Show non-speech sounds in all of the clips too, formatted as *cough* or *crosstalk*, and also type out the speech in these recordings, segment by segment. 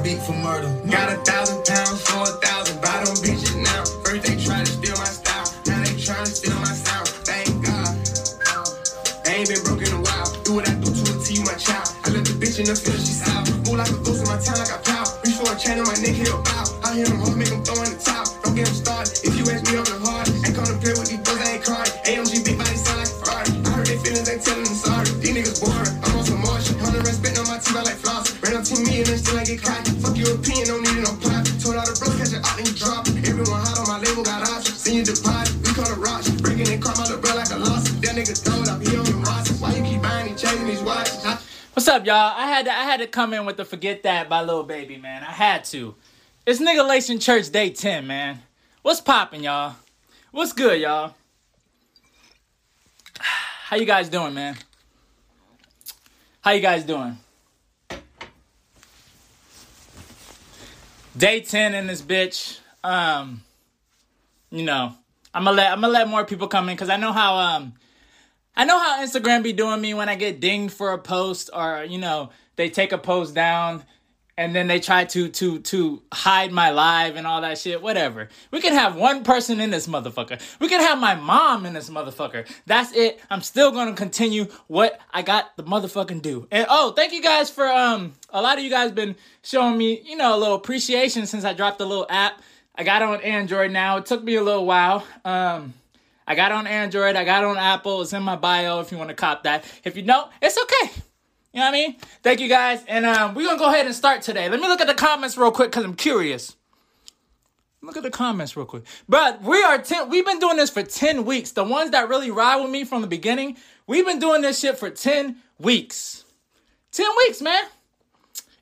speak for murder. Got a thousand pounds for a thousand. Buy them bitches now. First they try to steal my style. Now they trying to steal my sound. Thank God. I ain't been broke in a while. Do what I do to a T, my child. I left the bitch in the field, had to, come in with the "Forget That" by Lil Baby, man. I had to. It's Nigga Lation Church Day 10, man. What's poppin', y'all? What's good, y'all? *sighs* How you guys doing, man? How you guys doing? Day 10 in this bitch. Um, you know, I'm gonna let I'm gonna let more people come in because I know how um I know how Instagram be doing me when I get dinged for a post or you know they take a post down and then they try to to to hide my live and all that shit. Whatever. We can have one person in this motherfucker. We can have my mom in this motherfucker. That's it. I'm still gonna continue what I got the motherfucking do. And oh, thank you guys for um a lot of you guys been showing me you know a little appreciation since I dropped the little app. I got on Android now. It took me a little while. Um. I got on Android, I got on Apple. It's in my bio if you want to cop that. If you don't, it's okay. You know what I mean? Thank you guys. And um, we're going to go ahead and start today. Let me look at the comments real quick because I'm curious. Look at the comments real quick. But we are 10, we've been doing this for 10 weeks. The ones that really ride with me from the beginning, we've been doing this shit for 10 weeks. 10 weeks, man.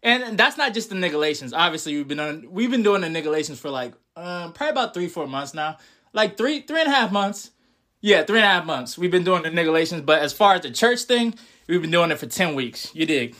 And, that's not just the nigalations. Obviously, we've been on, we've been doing the nigalations for like um, probably about three, four months now. Like three, three and a half months. Yeah, three and a half months. We've been doing the nigalations, but as far as the church thing, we've been doing it for 10 weeks. You dig?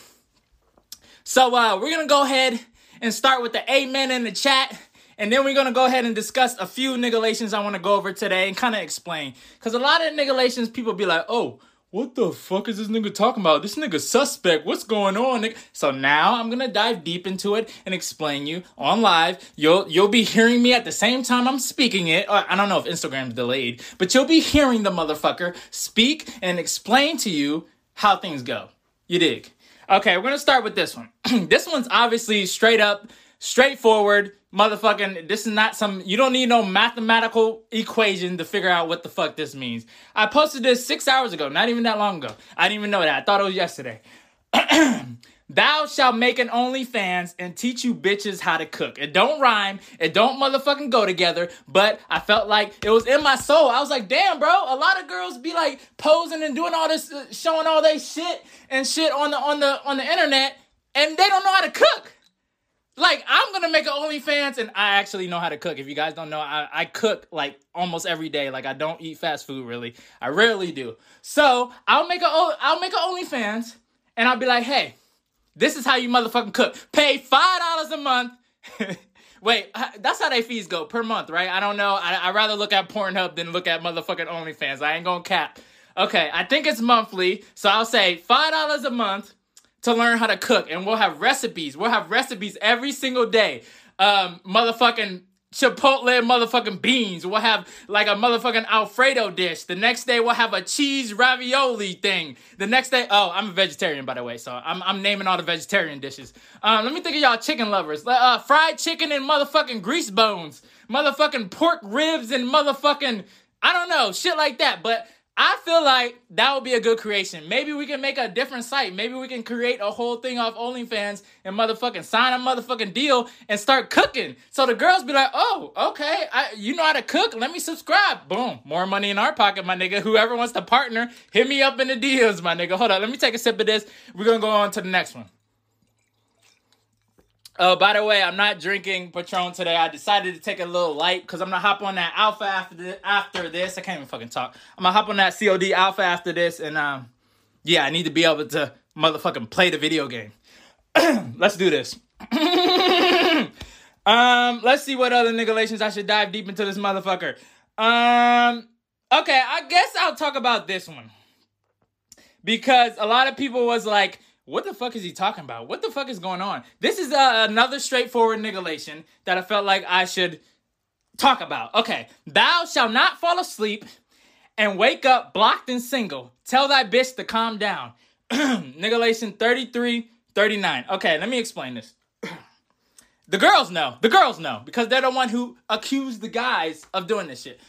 So uh, we're gonna go ahead and start with the amen in the chat. And then we're gonna go ahead and discuss a few nigalations I wanna go over today and kind of explain. Cause a lot of nigalations people be like, oh, what the fuck is this nigga talking about? This nigga suspect. What's going on? nigga?" So now I'm gonna dive deep into it and explain you on live. You'll you'll be hearing me at the same time I'm speaking it. Uh, I don't know if Instagram's delayed, but you'll be hearing the motherfucker speak and explain to you how things go. You dig? Okay, we're gonna start with this one. *clears throat* this one's obviously straight up, straightforward, motherfucking. This is not some. You don't need no mathematical equation to figure out what the fuck this means. I posted this six hours ago, not even that long ago. I didn't even know that. I thought it was yesterday. *clears throat* Thou shalt make an OnlyFans and teach you bitches how to cook. It don't rhyme. It don't motherfucking go together. But I felt like it was in my soul. I was like, damn, bro. A lot of girls be like posing and doing all this, uh, showing all they shit and shit on the on the on the internet, and they don't know how to cook. Like I'm gonna make an OnlyFans, and I actually know how to cook. If you guys don't know, I, I cook like almost every day. Like I don't eat fast food really. I rarely do. So I'll make a I'll make an OnlyFans, and I'll be like, hey, this is how you motherfucking cook. Pay five dollars a month. *laughs* Wait, that's how they fees go per month, right? I don't know. I I rather look at Pornhub than look at motherfucking OnlyFans. I ain't gonna cap. Okay, I think it's monthly, so I'll say five dollars a month to learn how to cook, and we'll have recipes. We'll have recipes every single day. Um, motherfucking Chipotle motherfucking beans. We'll have like a motherfucking Alfredo dish. The next day we'll have a cheese ravioli thing. The next day, oh, I'm a vegetarian by the way, so I'm I'm naming all the vegetarian dishes. Um, let me think of y'all chicken lovers. Uh, fried chicken and motherfucking grease bones. Motherfucking pork ribs and motherfucking I don't know shit like that, but. I feel like that would be a good creation. Maybe we can make a different site. Maybe we can create a whole thing off OnlyFans and motherfucking sign a motherfucking deal and start cooking. So the girls be like, oh, okay, I, you know how to cook. Let me subscribe. Boom. More money in our pocket, my nigga. Whoever wants to partner, hit me up in the DMs, my nigga. Hold on. Let me take a sip of this. We're going to go on to the next one. Oh, by the way, I'm not drinking Patron today. I decided to take a little light because I'm gonna hop on that Alpha after this, after this. I can't even fucking talk. I'm gonna hop on that COD Alpha after this, and um, yeah, I need to be able to motherfucking play the video game. *clears throat* let's do this. *clears throat* um, let's see what other nigalations I should dive deep into this motherfucker. Um, okay, I guess I'll talk about this one because a lot of people was like, what the fuck is he talking about? What the fuck is going on? This is uh, another straightforward niggalation that I felt like I should talk about. Okay, thou shall not fall asleep and wake up blocked and single. Tell that bitch to calm down. *clears throat* niggalation 33 39. Okay, let me explain this. *clears throat* the girls know. The girls know because they're the one who accused the guys of doing this shit.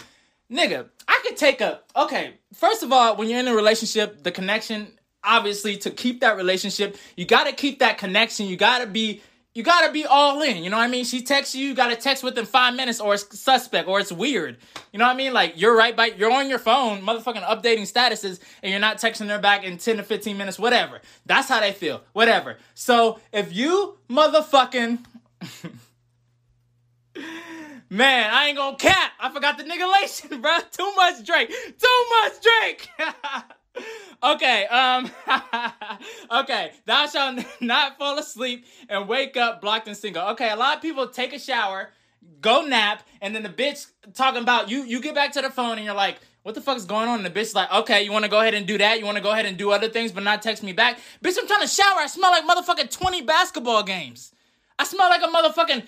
Nigga, I could take a okay. First of all, when you're in a relationship, the connection obviously to keep that relationship, you got to keep that connection. You got to be you got to be all in. You know what I mean? She texts you, you got to text within 5 minutes or it's suspect or it's weird. You know what I mean? Like you're right by you're on your phone, motherfucking updating statuses and you're not texting her back in 10 to 15 minutes, whatever. That's how they feel. Whatever. So, if you motherfucking *laughs* Man, I ain't gonna cap. I forgot the niggalation, *laughs* bro. Too much Drake. Too much Drake. *laughs* okay, um, *laughs* okay. Thou shalt *laughs* not fall asleep and wake up blocked and single. Okay, a lot of people take a shower, go nap, and then the bitch talking about you. You get back to the phone and you're like, what the fuck is going on? And the bitch like, okay, you want to go ahead and do that? You want to go ahead and do other things, but not text me back? Bitch, I'm trying to shower. I smell like motherfucking 20 basketball games. I smell like a motherfucking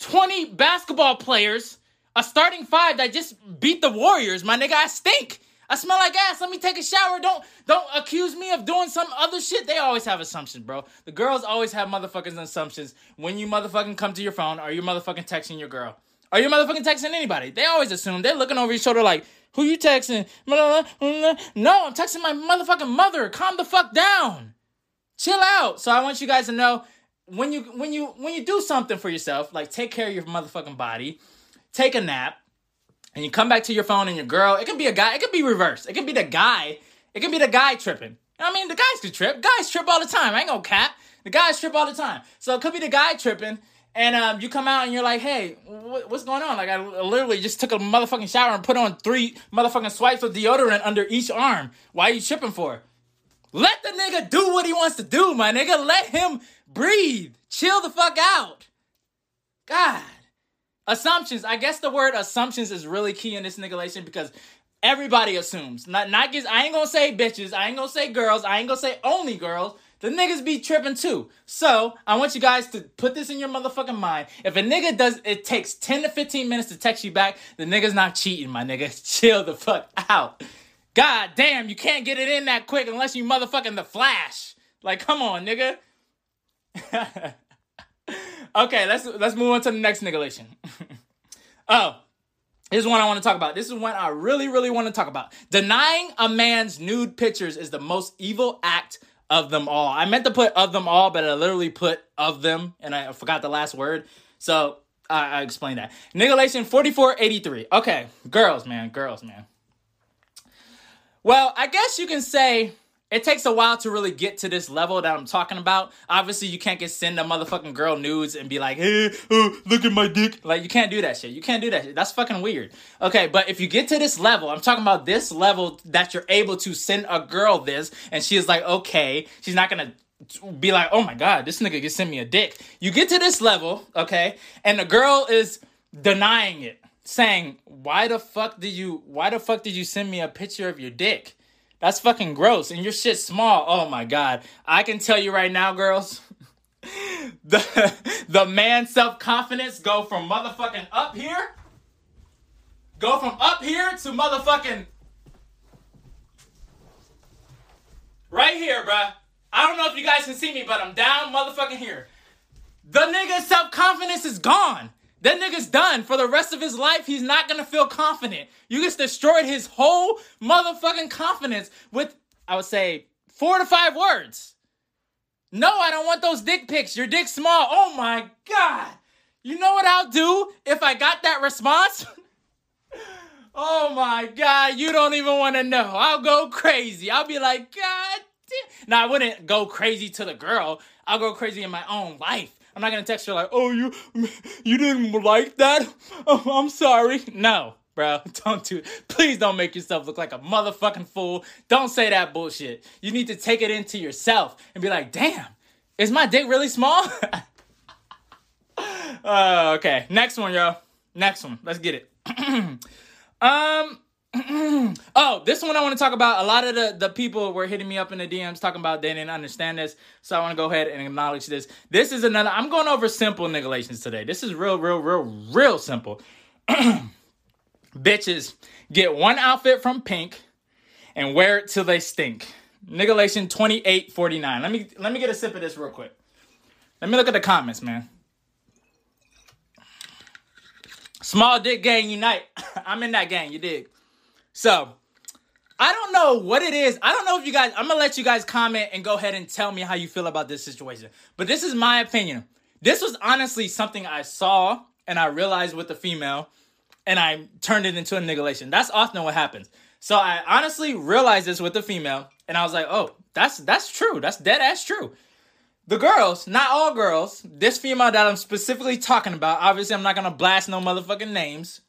20 basketball players, a starting five that just beat the Warriors. My nigga, I stink. I smell like ass. Let me take a shower. Don't don't accuse me of doing some other shit. They always have assumptions, bro. The girls always have motherfucking assumptions when you motherfucking come to your phone or you motherfucking texting your girl. Are you motherfucking texting anybody? They always assume. They're looking over your shoulder like, who you texting? No, I'm texting my motherfucking mother. Calm the fuck down. Chill out. So I want you guys to know when you when you when you do something for yourself, like take care of your motherfucking body, take a nap, and you come back to your phone and your girl, it could be a guy, it could be reversed. It could be the guy, it could be the guy tripping. I mean, the guys could trip. Guys trip all the time. I ain't gonna cap. The guys trip all the time. So it could be the guy tripping, and um, you come out and you're like, hey, wh- what's going on? Like, I literally just took a motherfucking shower and put on three motherfucking swipes of deodorant under each arm. Why are you tripping for? Let the nigga do what he wants to do, my nigga. Let him breathe. Chill the fuck out. God. Assumptions. I guess the word assumptions is really key in this niggalation because everybody assumes. Not not just I ain't gonna say bitches, I ain't gonna say girls, I ain't gonna say only girls. The niggas be tripping too. So I want you guys to put this in your motherfucking mind. If a nigga does it takes 10 to 15 minutes to text you back, the nigga's not cheating, my nigga. *laughs* Chill the fuck out. God damn, you can't get it in that quick unless you motherfucking the flash. Like, come on, nigga. *laughs* okay, let's let's move on to the next niggalation. *laughs* oh, this is one I want to talk about. This is one I really, really want to talk about. Denying a man's nude pictures is the most evil act of them all. I meant to put of them all, but I literally put of them, and I forgot the last word. So I, I explained that. Niggalation 4483. Okay, girls, man, girls, man. Well, I guess you can say it takes a while to really get to this level that I'm talking about. Obviously, you can't get send a motherfucking girl nudes and be like, hey, oh, look at my dick. Like, you can't do that shit. You can't do that shit. That's fucking weird. Okay, but if you get to this level, I'm talking about this level that you're able to send a girl this, and she is like, okay, she's not gonna be like, oh my god, this nigga can send me a dick. You get to this level, okay, and the girl is denying it, saying, why the fuck did you, why the fuck did you send me a picture of your dick? That's fucking gross. And your shit's small. Oh my god. I can tell you right now, girls. *laughs* the the man self-confidence go from motherfucking up here. Go from up here to motherfucking right here, bruh. I don't know if you guys can see me, but I'm down motherfucking here. The nigga's self-confidence is gone. That nigga's done for the rest of his life. He's not gonna feel confident. You just destroyed his whole motherfucking confidence with, I would say, four to five words. No, I don't want those dick pics. Your dick's small. Oh my god. You know what I'll do if I got that response? *laughs* oh my god, you don't even want to know. I'll go crazy. I'll be like, God damn. Now I wouldn't go crazy to the girl. I'll go crazy in my own life. I'm not gonna text her like, "Oh, you, you didn't like that? Oh, I'm sorry." No, bro, *laughs* don't do. It. Please don't make yourself look like a motherfucking fool. Don't say that bullshit. You need to take it into yourself and be like, "Damn, is my dick really small?" *laughs* uh, okay, next one, yo. Next one. Let's get it. *clears throat* um. Oh, this one I want to talk about. A lot of the, the people were hitting me up in the DMs talking about they didn't understand this. So I want to go ahead and acknowledge this. This is another, I'm going over simple niggations today. This is real, real, real, real simple. *clears throat* Bitches get one outfit from Pink and wear it till they stink. Niggalation 2849. Let me let me get a sip of this real quick. Let me look at the comments, man. Small dick gang unite. *laughs* I'm in that gang, you dig? So, I don't know what it is. I don't know if you guys, I'm gonna let you guys comment and go ahead and tell me how you feel about this situation. But this is my opinion. This was honestly something I saw and I realized with the female and I turned it into a niggalation. That's often what happens. So I honestly realized this with the female and I was like, oh, that's that's true. That's dead ass true. The girls, not all girls, this female that I'm specifically talking about, obviously I'm not gonna blast no motherfucking names.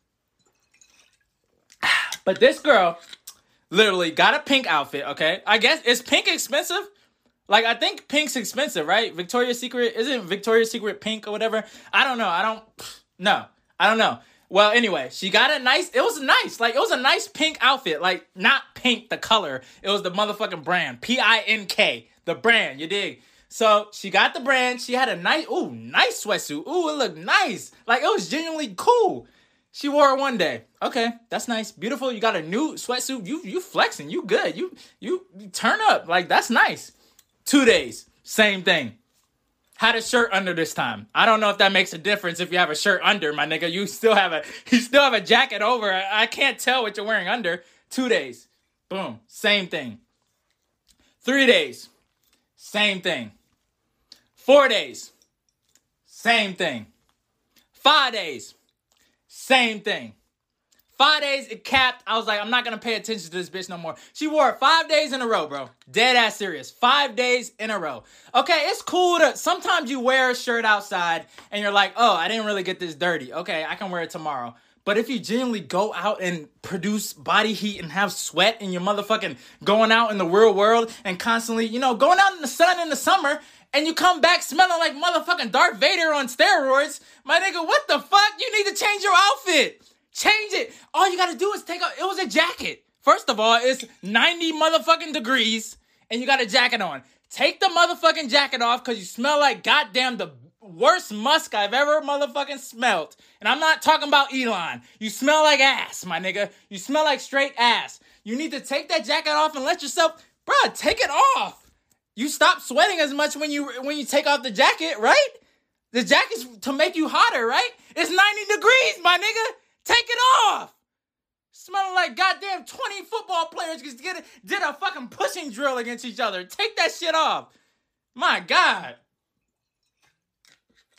But this girl literally got a pink outfit, okay? I guess is pink expensive? Like I think pink's expensive, right? Victoria's Secret isn't Victoria's Secret pink or whatever. I don't know. I don't no. I don't know. Well, anyway, she got a nice. It was nice. Like it was a nice pink outfit. Like not pink the color. It was the motherfucking brand. P I N K. The brand. You dig? So she got the brand. She had a nice, ooh, nice sweatsuit. Ooh, it looked nice. Like it was genuinely cool. She wore it one day. Okay, that's nice. Beautiful. You got a new sweatsuit. You you flexing. You good. You you, turn up. Like that's nice. Two days. Same thing. Had a shirt under this time. I don't know if that makes a difference if you have a shirt under, my nigga. You still have a *laughs* you still have a jacket over. I, I can't tell what you're wearing under. Two days. Boom. Same thing. Three days. Same thing. Four days. Same thing. Five days. Same thing. Five days, it capped. I was like, I'm not gonna pay attention to this bitch no more. She wore it five days in a row, bro. Dead ass serious. Five days in a row. Okay, it's cool to sometimes you wear a shirt outside and you're like, oh, I didn't really get this dirty. Okay, I can wear it tomorrow. But if you genuinely go out and produce body heat and have sweat and you're motherfucking going out in the real world and constantly, you know, going out in the sun in the summer and you come back smelling like motherfucking Darth Vader on steroids, my nigga, what the fuck? You need to change your outfit. Change it. All you gotta do is take a. It was a jacket. First of all, it's 90 motherfucking degrees and you got a jacket on. Take the motherfucking jacket off because you smell like goddamn the worst musk I've ever motherfucking smelt. And I'm not talking about Elon. You smell like ass, my nigga. You smell like straight ass. You need to take that jacket off and let yourself, bruh, take it off. You stop sweating as much when you when you take off the jacket, right? The jacket's to make you hotter, right? It's 90 degrees, my nigga. Take it off. Smelling like goddamn 20 football players just get, did a fucking pushing drill against each other. Take that shit off. My God.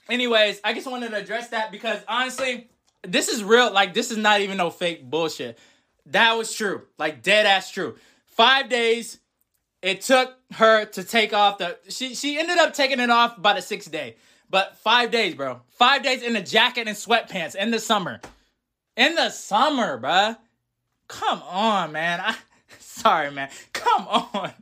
Anyways, I just wanted to address that because honestly, this is real. Like, this is not even no fake bullshit. That was true. Like, dead ass true. Five days, it took her to take off the. She, she ended up taking it off by the sixth day. But five days, bro. Five days in a jacket and sweatpants in the summer. In the summer, bruh. Come on, man. I *laughs* sorry, man. Come on.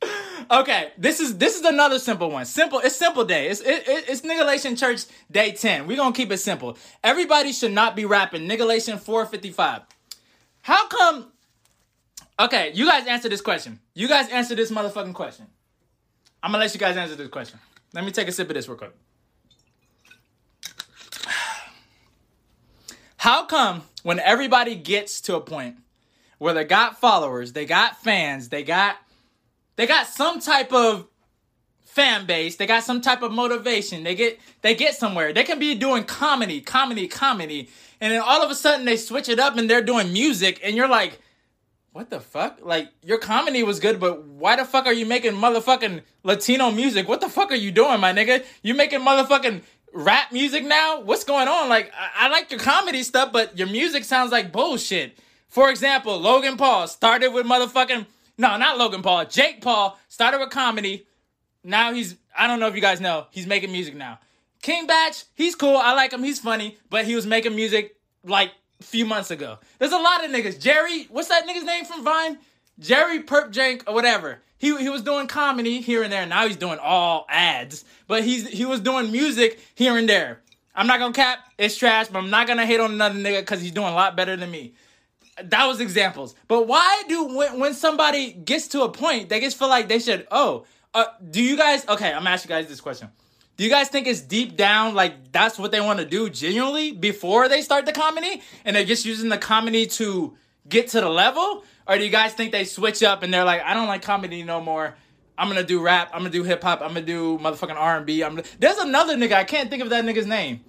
*laughs* okay, this is this is another simple one. Simple. It's simple day. It's it, it, it's Niggalation Church day ten. We're gonna keep it simple. Everybody should not be rapping Niggalation four fifty five. How come? Okay, you guys answer this question. You guys answer this motherfucking question. I'm gonna let you guys answer this question. Let me take a sip of this real quick. *sighs* How come when everybody gets to a point where they got followers, they got fans, they got they got some type of fan base, they got some type of motivation, they get they get somewhere. They can be doing comedy, comedy, comedy, and then all of a sudden they switch it up and they're doing music and you're like, "What the fuck? Like your comedy was good, but why the fuck are you making motherfucking Latino music? What the fuck are you doing, my nigga? You making motherfucking rap music now? What's going on? Like, I-, I like your comedy stuff, but your music sounds like bullshit. For example, Logan Paul started with motherfucking no, not Logan Paul. Jake Paul started with comedy. Now he's I don't know if you guys know he's making music now. King Bach, he's cool. I like him. He's funny, but he was making music like a few months ago. There's a lot of niggas. Jerry, what's that nigga's name from Vine? Jerry Purpdrank or whatever he he was doing comedy here and there. Now he's doing all ads, but he's he was doing music here and there. I'm not gonna cap, it's trash, but I'm not gonna hate on another nigga because he's doing a lot better than me. that was examples. But why do when when somebody gets to a point, they just feel like they should. Oh, uh, do you guys? Okay, I'm asking you guys this question. Do you guys think it's deep down like that's what they want to do genuinely before they start the comedy, and they're just using the comedy to get to the level, or do you guys think they switch up and they're like, I don't like comedy no more. I'm gonna do rap. I'm gonna do hip hop. I'm gonna do motherfucking R and B. I'm. There's another nigga. I can't think of that nigga's name.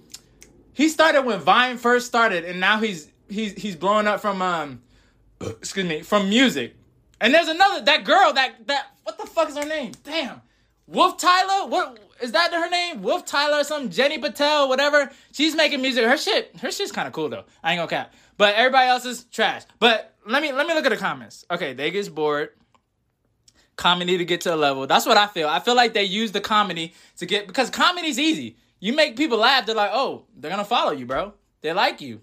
He started when Vine first started, and now he's he's he's blowing up from um, *clears throat* excuse me, from music. And there's another that girl that that what the fuck is her name? Damn, Wolf Tyler. What is that her name? Wolf Tyler or something? Jenny Patel, whatever. She's making music. Her shit, her shit's kind of cool though. I ain't gonna cap. But everybody else is trash. But let me let me look at the comments. Okay, they get bored. Comedy to get to a level. That's what I feel. I feel like they use the comedy to get because comedy's easy. You make people laugh, they're like, oh, they're gonna follow you, bro. They like you.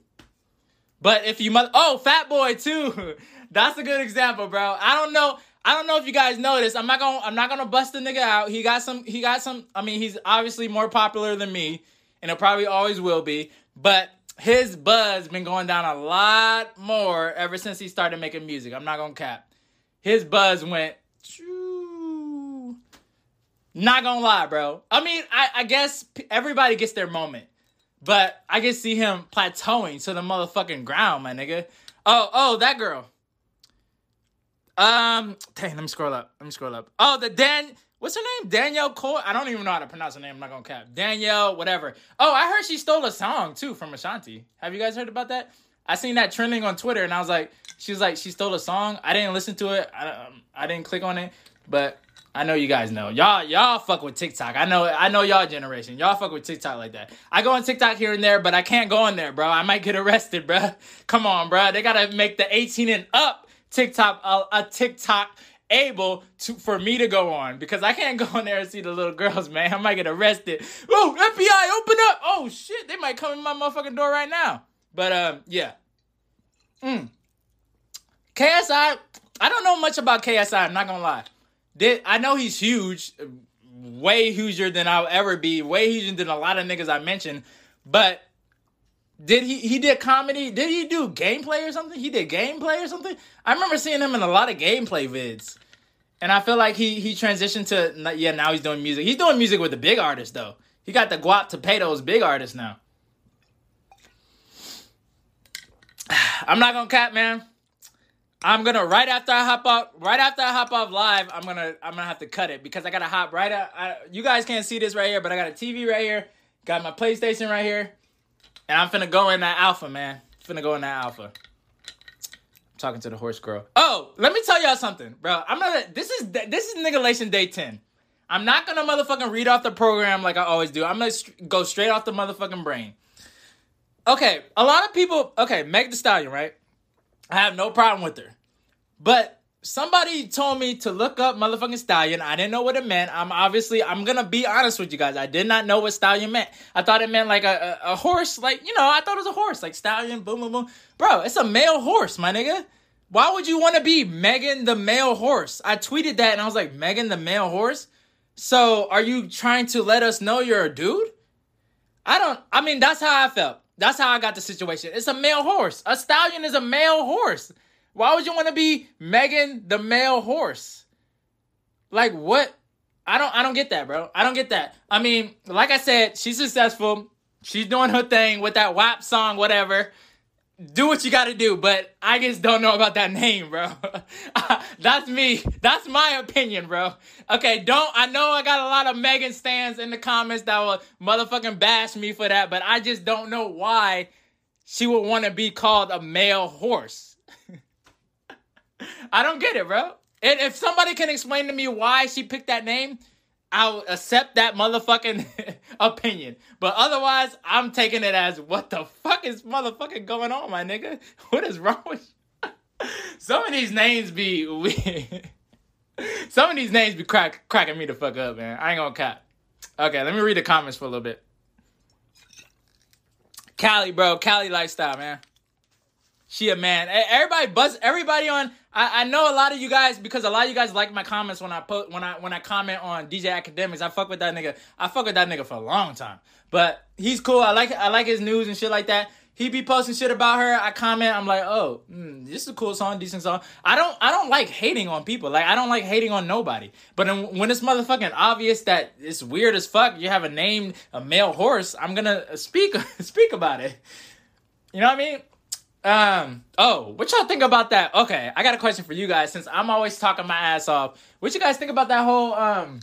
But if you must, oh, Fat Boy too. *laughs* That's a good example, bro. I don't know. I don't know if you guys this. I'm not gonna. I'm not gonna bust the nigga out. He got some. He got some. I mean, he's obviously more popular than me, and it probably always will be. But his buzz been going down a lot more ever since he started making music. I'm not gonna cap. His buzz went. Not gonna lie, bro. I mean, I, I guess everybody gets their moment. But I can see him plateauing to the motherfucking ground, my nigga. Oh, oh, that girl. Um, dang, let me scroll up. Let me scroll up. Oh, the Dan, what's her name? Danielle Cole. I don't even know how to pronounce her name. I'm not gonna cap. Danielle, whatever. Oh, I heard she stole a song too from Ashanti. Have you guys heard about that? I seen that trending on Twitter, and I was like, she was like, she stole a song. I didn't listen to it. I, um, I didn't click on it, but I know you guys know. Y'all y'all fuck with TikTok. I know I know y'all generation. Y'all fuck with TikTok like that. I go on TikTok here and there, but I can't go on there, bro. I might get arrested, *laughs* bro. Come on, bro. They gotta make the 18 and up TikTok a, a TikTok able to for me to go on because I can't *laughs* go in there and see the little girls, man. I might get arrested. Oh, FBI, open up! Oh shit, they might come in my motherfucking door right now. But um, yeah. Mm. KSI, I don't know much about KSI. I'm not gonna lie. Did I know he's huge, way huger than I'll ever be, way huger than a lot of niggas I mentioned. But did he he did comedy? Did he do gameplay or something? He did gameplay or something? I remember seeing him in a lot of gameplay vids. And I feel like he he transitioned to yeah, now he's doing music. He's doing music with the big artists though. He got the Guap Potatoes big artists now. *sighs* I'm not gonna cap, man. I'm gonna right after I hop off, right after I hop off live, I'm gonna I'm gonna have to cut it because I gotta hop right out. I, you guys can't see this right here, but I got a TV right here, got my PlayStation right here, and I'm finna go in that alpha, man. Finna go in that alpha. I'm talking to the horse girl. Oh, let me tell y'all something, bro. I'm gonna. This is this is niggalation day ten. I'm not gonna motherfucking read off the program like I always do. I'm gonna go straight off the motherfucking brain. Okay, a lot of people. Okay, Meg the Stallion, right? I have no problem with her. But somebody told me to look up motherfucking stallion. I didn't know what it meant. I'm obviously I'm gonna be honest with you guys. I did not know what stallion meant. I thought it meant like a, a, a horse, like you know, I thought it was a horse, like stallion, boom, boom, boom. Bro, it's a male horse, my nigga. Why would you want to be Megan the male horse? I tweeted that and I was like, Megan the male horse? So are you trying to let us know you're a dude? I don't I mean that's how I felt. That's how I got the situation. It's a male horse. A stallion is a male horse. Why would you want to be Megan the male horse? Like what? I don't I don't get that, bro. I don't get that. I mean, like I said, she's successful. She's doing her thing with that WAP song, whatever. Do what you got to do, but I just don't know about that *laughs* name, bro. *laughs* That's me. That's my opinion, bro. Okay, don't. I know I got a lot of Megan stands in the comments that will motherfucking bash me for that, but I just don't know why she would want to be called a male horse. I don't get it, bro. And if somebody can explain to me why she picked that name, I'll accept that motherfucking *laughs* opinion. But otherwise, I'm taking it as what the fuck is motherfucking going on, my nigga? *laughs* What is wrong with you? *laughs* Some of these names be weird. Some of these names be crack, cracking me the fuck up, man. I ain't gonna cap. Okay, let me read the comments for a little bit. Cali, bro, Cali lifestyle, man. She a man. Everybody buzz. Everybody on. I, I know a lot of you guys because a lot of you guys like my comments when I put when I when I comment on DJ Akademiks. I fuck with that nigga. I fuck with that nigga for a long time. But he's cool. I like I like his news and shit like that. he be posting shit about her. I comment. I'm like, oh, mm, this is a cool song, decent song. I don't, I don't like hating on people. Like, I don't like hating on nobody. But when it's motherfucking obvious that it's weird as fuck, you have a name, a male horse. I'm gonna speak, *laughs* speak about it. You know what I mean? Um. Oh, what y'all think about that? Okay, I got a question for you guys. Since I'm always talking my ass off, what you guys think about that whole um?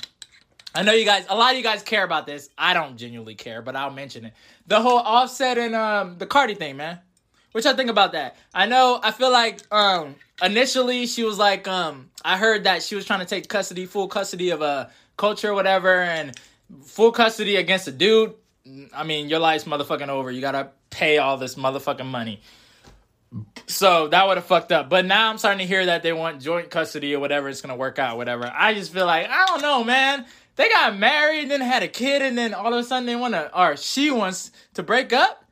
I know you guys, a lot of you guys care about this. I don't genuinely care, but I'll mention it. The whole Offset and um the Cardi thing, man. What y'all think about that? I know. I feel like um initially she was like um I heard that she was trying to take custody, full custody of a Kulture, or whatever, and full custody against a dude. I mean, your life's motherfucking over. You gotta pay all this motherfucking money. So that would have fucked up. But now I'm starting to hear that they want joint custody or whatever. It's gonna work out, whatever. I just feel like I don't know, man they got married and then had a kid and then all of a sudden they want to or she wants to break up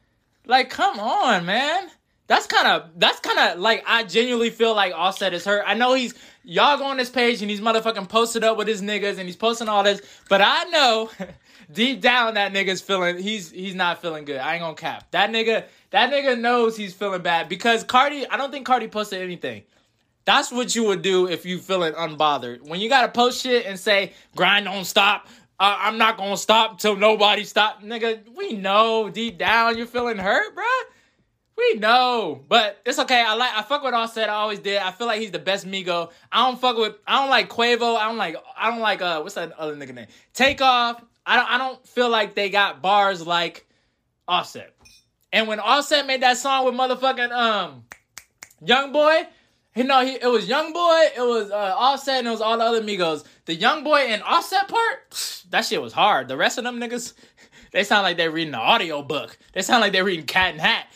like come on man that's kind of that's kind of like i genuinely feel like offset is hurt i know he's y'all go on this page and he's motherfucking posted up with his niggas and he's posting all this but i know *laughs* deep down that nigga's feeling he's he's not feeling good i ain't gonna cap that nigga that nigga knows he's feeling bad because cardi i don't think cardi posted anything that's what you would do if you feeling unbothered. When you gotta post shit and say grind don't stop, uh, I'm not gonna stop till nobody stop, nigga. We know deep down you're feeling hurt, bruh. We know, but it's okay. I like I fuck with Offset. I always did. I feel like he's the best Migo. I don't fuck with. I don't like Quavo. I don't like. I don't like. Uh, what's that other nigga name? Takeoff. I don't. I don't feel like they got bars like Offset. And when Offset made that song with motherfucking um, Young Boy, you know, he, it was Young Boy, it was uh, Offset, and it was all the other Migos. The Young Boy and Offset part, *sniffs* that shit was hard. The rest of them niggas, *laughs* they sound like they're reading an audio book. They sound like they're reading Cat and Hat.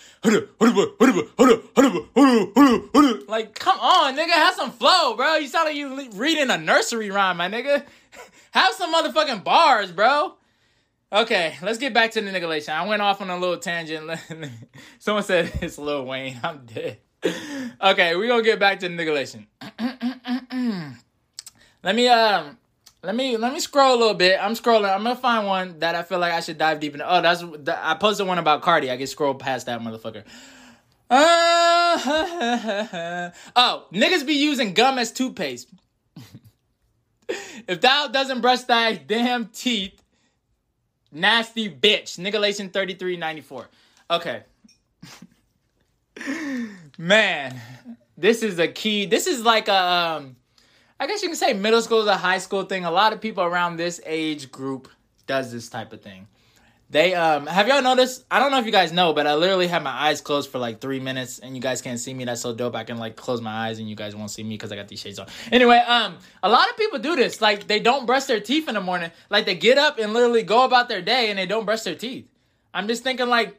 Like, come on, nigga, have some flow, bro. You sound like you reading a nursery rhyme, my nigga. *laughs* have some motherfucking bars, bro. Okay, let's get back to the niggalation. I went off on a little tangent. *laughs* Someone said *laughs* it's Lil Wayne. I'm dead okay, we're gonna get back to the niggalation. *clears throat* let me um let me let me scroll a little bit. I'm scrolling. I'm gonna find one that I feel like I should dive deep into. Oh, that's I posted one about Cardi. I get scrolled past that motherfucker. Uh, *laughs* oh, niggas be using gum as toothpaste. *laughs* if thou doesn't brush thy damn teeth, nasty bitch. Niggalation 3394. Okay. *laughs* Man, this is a key. This is like a, um, I guess you can say middle school is a high school thing. A lot of people around this age group does this type of thing. They um have y'all noticed? I don't know if you guys know, but I literally have my eyes closed for like three minutes, and you guys can't see me. That's so dope. I can like close my eyes, and you guys won't see me because I got these shades on. Anyway, um, a lot of people do this. Like they don't brush their teeth in the morning. Like they get up and literally go about their day, and they don't brush their teeth. I'm just thinking like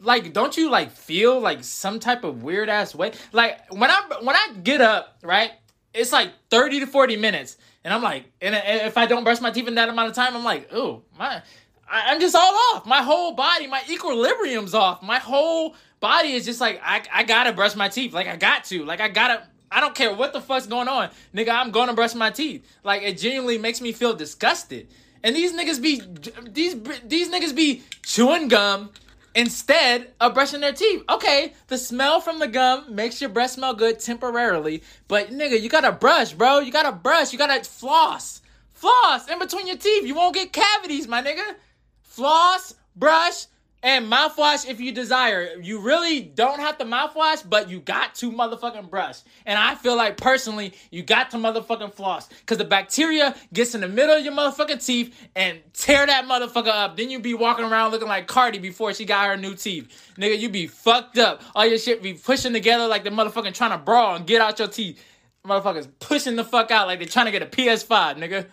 like don't you like feel like some type of weird ass way like when i when i get up right it's like 30 to 40 minutes and i'm like and if i don't brush my teeth in that amount of time i'm like oh my I, i'm just all off my whole body my equilibrium's off my whole body is just like I, I gotta brush my teeth like i got to like i gotta I don't care what the fuck's going on. Nigga, I'm gonna brush my teeth. Like it genuinely makes me feel disgusted. And these niggas be these these niggas be chewing gum instead of brushing their teeth. Okay, the smell from the gum makes your breath smell good temporarily, but nigga, you gotta brush, bro. You gotta brush. You gotta floss. Floss in between your teeth. You won't get cavities, my nigga. Floss, brush, and mouthwash if you desire. You really don't have to mouthwash, but you got to motherfucking brush. And I feel like personally, you got to motherfucking floss. Cause the bacteria gets in the middle of your motherfucking teeth and tear that motherfucker up. Then you be walking around looking like Cardi before she got her new teeth. Nigga, you be fucked up. All your shit be pushing together like the motherfucking trying to brawl and get out your teeth. Motherfuckers pushing the fuck out like they're trying to get a PS5, nigga.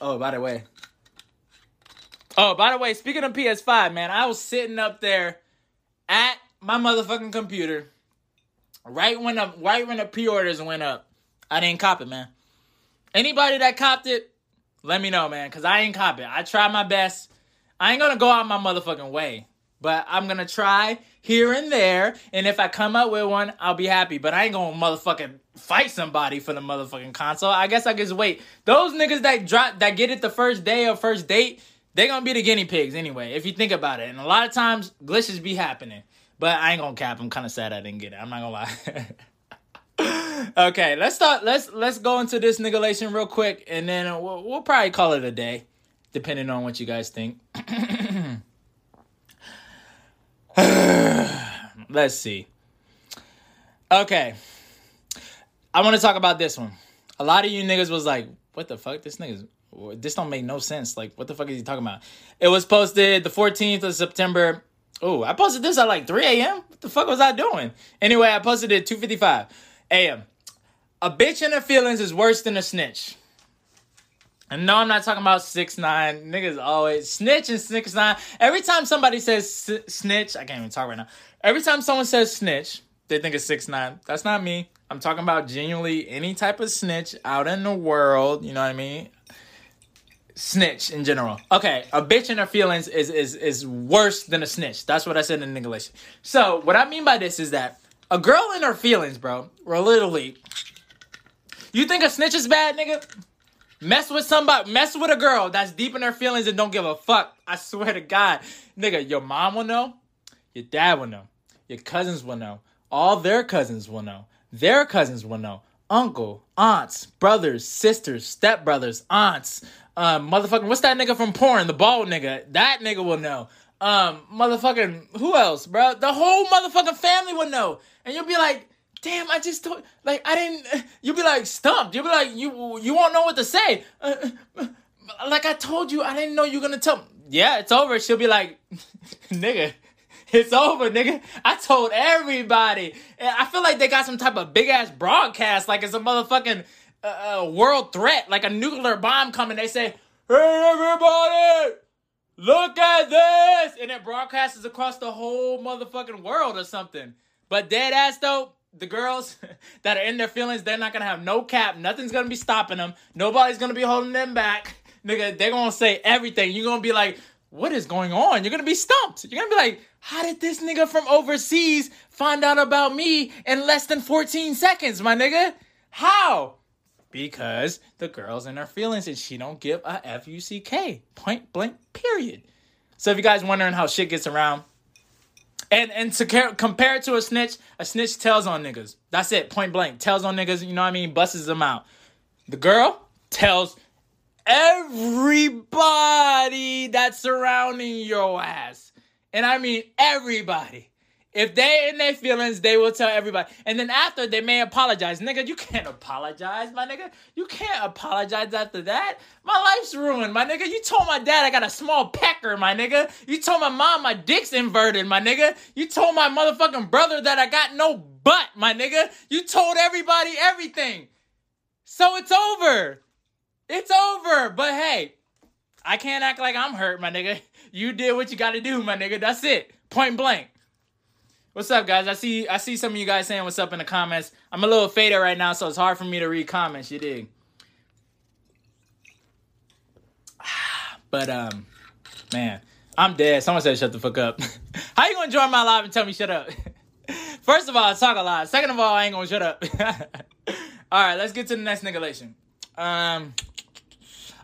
Oh, by the way, Oh, by the way, speaking of PS5, man, I was sitting up there at my motherfucking computer right when the right when the pre-orders went up. I didn't cop it, man. Anybody that copped it, let me know, man, cause I ain't cop it. I tried my best. I ain't gonna go out my motherfucking way, but I'm gonna try here and there. And if I come up with one, I'll be happy. But I ain't gonna motherfucking fight somebody for the motherfucking console. I guess I just wait. Those niggas that drop that get it the first day or first date They're gonna be the guinea pigs anyway, if you think about it. And a lot of times glitches be happening. But I ain't gonna cap. I'm kind of sad I didn't get it. I'm not gonna lie. *laughs* okay, let's start. Let's let's go into this niggalation real quick, and then we'll, we'll probably call it a day, depending on what you guys think. *clears throat* let's see. Okay, I want to talk about this one. A lot of you niggas was like, "What the fuck? This nigga's this don't make no sense. Like, what the fuck is he talking about?" It was posted the 14th of September. Oh, I posted this at like 3 a.m. What the fuck was I doing? Anyway, I posted it 2:55 a.m. A bitch in her feelings is worse than a snitch. And no, I'm not talking about six nine niggas. Always snitch and six nine. Every time somebody says snitch, I can't even talk right now. Every time someone says snitch, they think it's six nine. That's not me. I'm talking about genuinely any type of snitch out in the world. You know what I mean? Snitch in general. Okay, a bitch in her feelings is is is worse than a snitch. That's what I said in English. So what I mean by this is that a girl in her feelings, bro, or literally, you think a snitch is bad, nigga? Mess with somebody, mess with a girl that's deep in her feelings and don't give a fuck. I swear to God, nigga, your mom will know, your dad will know, your cousins will know, all their cousins will know, their cousins will know, uncle, aunts, brothers, sisters, stepbrothers, aunts, um, motherfucking, what's that nigga from porn, the bald nigga? That nigga will know. Um, motherfucking, who else, bro? The whole motherfucking family will know, and you'll be like, damn, I just told, like, I didn't, *laughs* you'll be like stumped. You'll be like, you, you won't know what to say. Uh, uh, like I told you, I didn't know you were gonna tell. Yeah, it's over. She'll be like, *laughs* nigga, it's over, nigga. I told everybody. And I feel like they got some type of big ass broadcast, like it's a motherfucking uh, world threat, like a nuclear bomb coming. They say, hey, everybody, look at this. And it broadcasts across the whole motherfucking world or something. But dead ass though, the girls *laughs* that are in their feelings, they're not gonna have no cap. Nothing's gonna be stopping them. Nobody's gonna be holding them back. *laughs* Nigga, they're gonna say everything. You're gonna be like, what is going on? You're gonna be stumped. You're gonna be like, how did this nigga from overseas find out about me in less than 14 seconds, my nigga? How? Because the girl's in her feelings and she don't give a F-U-C-K. Point blank, period. So if you guys wondering how shit gets around, and and to ca- compare it to a snitch, a snitch tells on niggas. That's it, point blank. Tells on niggas, you know what I mean? Busts them out. The girl tells everybody that's surrounding your ass. And I mean everybody. If they in their feelings, they will tell everybody. And then after, they may apologize. Nigga, you can't apologize, my nigga. You can't apologize after that. My life's ruined, my nigga. You told my dad I got a small pecker, my nigga. You told my mom my dick's inverted, my nigga. You told my motherfucking brother that I got no butt, my nigga. You told everybody everything. So it's over. It's over. But hey, I can't act like I'm hurt, my nigga. *laughs* You did what you gotta do, my nigga. That's it. Point blank. What's up, guys? I see I see some of you guys saying what's up in the comments. I'm a little faded right now, so it's hard for me to read comments. You dig? *sighs* But um, man, I'm dead. Someone said shut the fuck up. *laughs* How you gonna join my live and tell me shut up? *laughs* First of all, I talk a lot. Second of all, I ain't gonna shut up. *laughs* all right, let's get to the next niggalation. Um,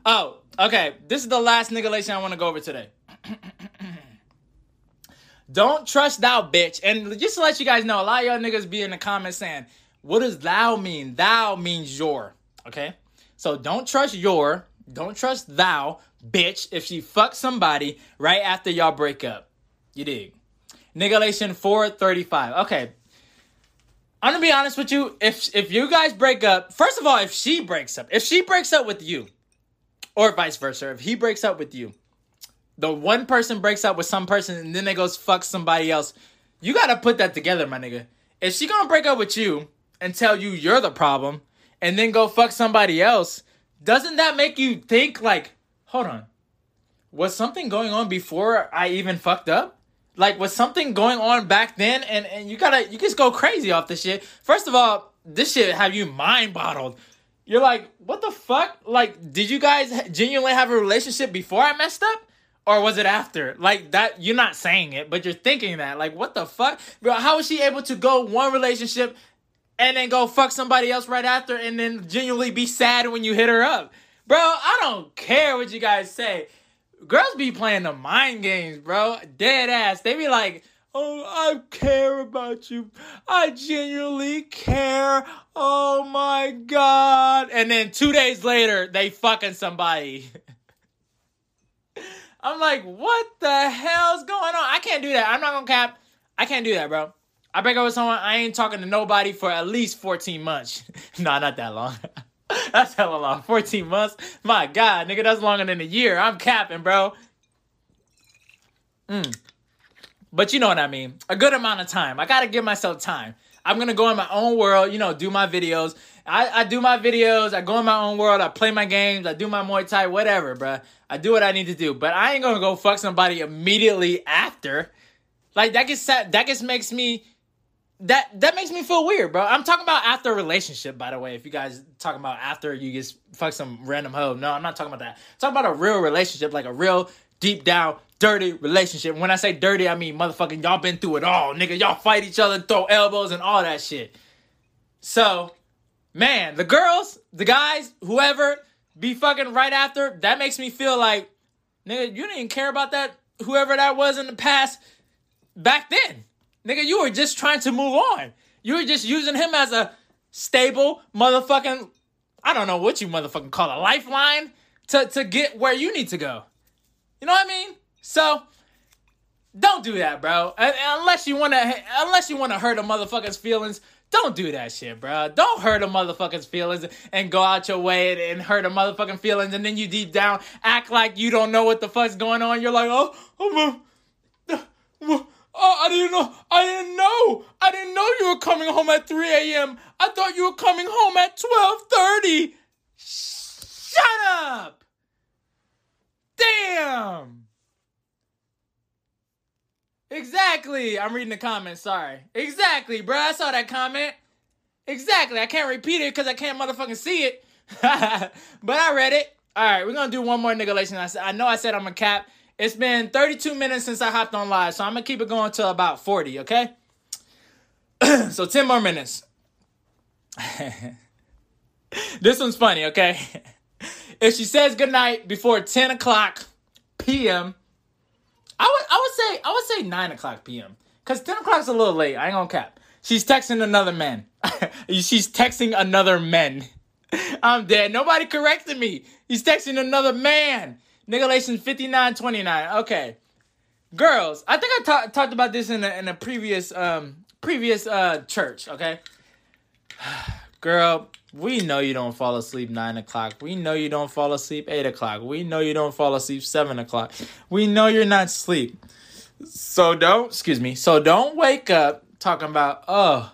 oh, okay. This is the last niggalation I want to go over today. *clears throat* Don't trust thou, bitch. And just to let you guys know, a lot of y'all niggas be in the comments saying, what does thou mean? Thou means your. Okay? So don't trust your. Don't trust thou, bitch, if she fucks somebody right after y'all break up. You dig? Niggalation 435. Okay. I'm gonna be honest with you. If if you guys break up, first of all, if she breaks up, if she breaks up with you, or vice versa, if he breaks up with you, the one person breaks up with some person and then they goes fuck somebody else. You gotta put that together, my nigga. If she gonna break up with you and tell you you're the problem and then go fuck somebody else, doesn't that make you think like, hold on, was something going on before I even fucked up? Like, was something going on back then? And and you gotta you just go crazy off this shit. First of all, this shit have you mind bottled. You're like, what the fuck? Like, did you guys genuinely have a relationship before I messed up? Or was it after? Like that, you're not saying it, but you're thinking that. Like, what the fuck, bro? How was she able to go one relationship and then go fuck somebody else right after, and then genuinely be sad when you hit her up, bro? I don't care what you guys say. girls be playing the mind games, bro. Dead ass. They be like, oh, I care about you. I genuinely care. Oh my god. And then two days later, they fucking somebody. *laughs* I'm like, what the hell's going on? I can't do that. I'm not gonna cap. I can't do that, bro. I break up with someone, I ain't talking to nobody for at least 14 months. *laughs* nah, not that long. *laughs* that's hella long. 14 months? My God, nigga, that's longer than a year. I'm capping, bro. Mm. But you know what I mean. A good amount of time. I gotta give myself time. I'm gonna go in my own world, you know, do my videos. I, I do my videos, I go in my own world, I play my games, I do my Muay Thai, whatever, bruh. I do what I need to do. But I ain't gonna go fuck somebody immediately after. Like that gets that just makes me that that makes me feel weird, bro. I'm talking about after a relationship, by the way. If you guys talking about after you just fuck some random hoe, no, I'm not talking about that. Talking about a real relationship, like a real deep down dirty relationship. When I say dirty, I mean motherfucking y'all been through it all, nigga. Y'all fight each other, throw elbows and all that shit. So, man, the girls, the guys, whoever be fucking right after, that makes me feel like, nigga, you didn't even care about that, whoever that was in the past back then. Nigga, you were just trying to move on. You were just using him as a stable motherfucking, I don't know what you motherfucking call a lifeline to, to get where you need to go. You know what I mean? So, don't do that, bro. Uh, unless you wanna, unless you wanna hurt a motherfucker's feelings, don't do that shit, bro. Don't hurt a motherfucker's feelings and go out your way and hurt a motherfucking feelings, and then you deep down act like you don't know what the fuck's going on. You're like, oh, oh, oh Oh, I didn't know. I didn't know. I didn't know you were coming home at 3 a.m. I thought you were coming home at 12:30. Shut up. Damn. Exactly. I'm reading the comments. Sorry. Exactly, bro. I saw that comment. Exactly. I can't repeat it because I can't motherfucking see it. *laughs* but I read it. All right, we're gonna do one more nigga I, said I know I said I'm a cap. It's been 32 minutes since I hopped on live, so I'm gonna keep it going to about 40, okay? *clears throat* so 10 more minutes. *laughs* this one's funny, okay? *laughs* if she says goodnight before 10 o'clock p.m., I would I would say I would say 9 o'clock p.m. Cause 10 o'clock's a little late. I ain't gonna cap. She's texting another man. *laughs* She's texting another man. *laughs* I'm dead. Nobody corrected me. He's texting another man. Niggalation 5929. Okay. Girls, I think I ta- talked about this in a, in a previous um previous uh church, okay? *sighs* Girl, we know you don't fall asleep nine o'clock. We know you don't fall asleep eight o'clock. We know you don't fall asleep seven o'clock. We know you're not asleep. So don't excuse me. So don't wake up talking about, oh,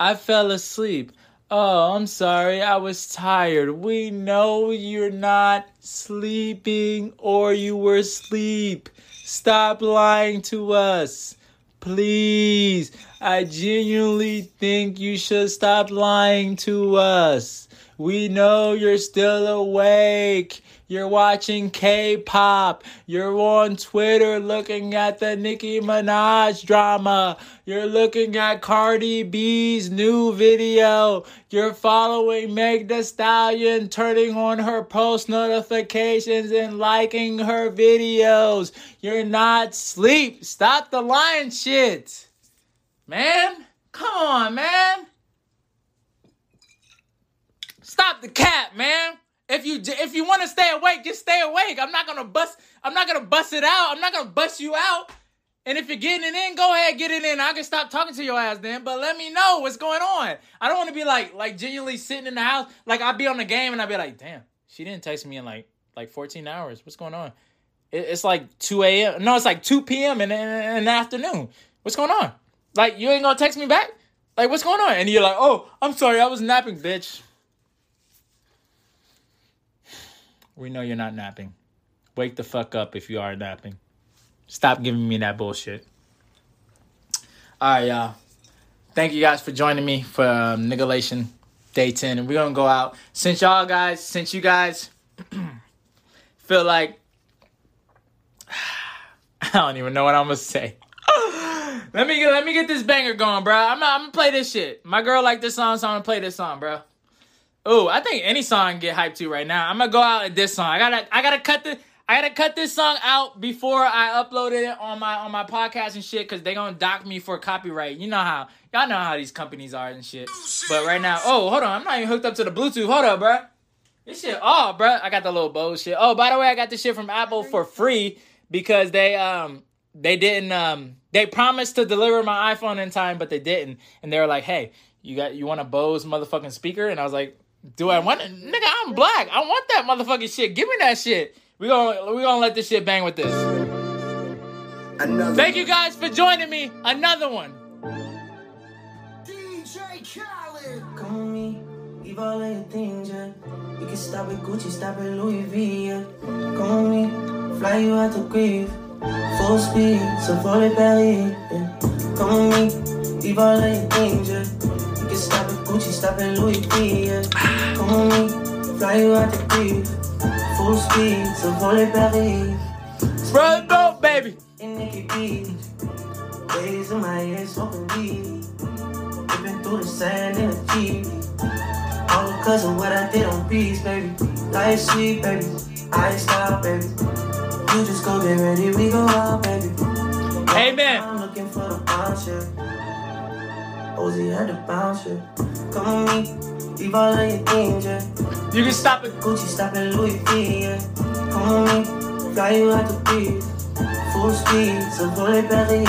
I fell asleep. Oh, I'm sorry, I was tired. We know you're not sleeping or you were asleep. Stop lying to us. Please, I genuinely think you should stop lying to us. We know you're still awake. You're watching K-pop. You're on Twitter looking at the Nicki Minaj drama. You're looking at Cardi B's new video. You're following Meg Thee Stallion, turning on her post notifications and liking her videos. You're not sleep. Stop the lying shit. Man, come on, man. Stop the cap, man. If you if you want to stay awake, just stay awake. I'm not gonna bust. I'm not gonna bust it out. I'm not gonna bust you out. And if you're getting it in, go ahead, get it in. I can stop talking to your ass then, but let me know what's going on. I don't want to be like like genuinely sitting in the house. Like I'd be on the game and I'd be like, damn, she didn't text me in like like 14 hours. What's going on? It, it's like 2 a.m. No, it's like 2 p.m. In, in, in the afternoon. What's going on? Like you ain't gonna text me back? Like what's going on? And you're like, oh, I'm sorry, I was napping, bitch. We know you're not napping. Wake the fuck up if you are napping. Stop giving me that bullshit. All right, y'all. Thank you guys for joining me for um, Niggalation Day 10. And we're going to go out. Since y'all guys, since you guys *clears throat* feel like, *sighs* I don't even know what I'm going to say. Let me get, let me get this banger going, bro. I'm, I'm to play this shit. My girl like this song, so I'm to play this song, bro. Oh, I think any song get hyped to right now. I'm gonna go out with this song. I gotta, I gotta cut the, I gotta cut this song out before I uploaded it on my on my podcast and shit, cause they gonna dock me for copyright. You know how y'all know how these companies are and shit. But right now, oh hold on, I'm not even hooked up to the Bluetooth. Hold up, bro. This shit, oh, bruh, I got the little Bose shit. Oh, by the way, I got this shit from Apple for free because they um they didn't um they promised to deliver my iPhone in time, but they didn't, and they were like, hey, you got you want a Bose motherfucking speaker? And I was like, do I want it? Nigga, I'm black. I want that motherfucking shit. Give me that shit. We gonna we gonna let this shit bang with this. Another Thank you guys for joining me. Another one. DJ Khaled. Come with me, leave all of your things, yeah. You can stop at Gucci, stop at Louis V, yeah. Come with me, fly you out to Greece. Full speed, so the Paris, yeah. Come with me, leave all of your things, yeah. You can stop at Gucci, stop at Louis V, yeah. Come with me, fly you out to Greece. Full speed, so the Paris. Brother Boat, baby. in Nikki Beach. Waves in my head, smoking weed. Dipping through the sand in a Jeep. All because of what I did on beats, baby. Life sweet, baby. I stop, baby. You just go get ready, we go out, baby. Amen. I'm looking for the bounce, yeah. Ozzy had the bounce, yeah. Come with me, leave all of your things, yeah. You can stop it. Gucci stop at Louis V, yeah. Come with me, fly you out the beach. Full speed, so volley Paris.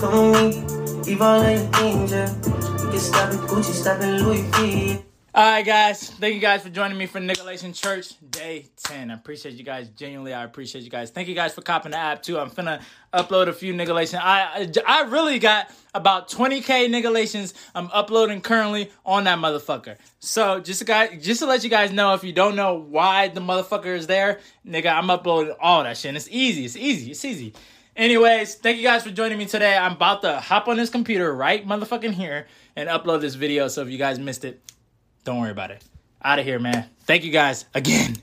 Come with me, leave all of your things, yeah. You can stop at Gucci, stop at Louis V. All right, guys. Thank you guys for joining me for Nicolation Church Day 10. I appreciate you guys. Genuinely, I appreciate you guys. Thank you guys for copping the app, too. I'm finna upload a few Nicolation. I, I really got about 20K Nicolations I'm uploading currently on that motherfucker. So, just to, guys, just to let you guys know, if you don't know why the motherfucker is there, nigga, I'm uploading all that shit. And it's easy. It's easy. It's easy. Anyways, thank you guys for joining me today. I'm about to hop on this computer right motherfucking here and upload this video. So if you guys missed it, don't worry about it. Out of here, man. Thank you guys again.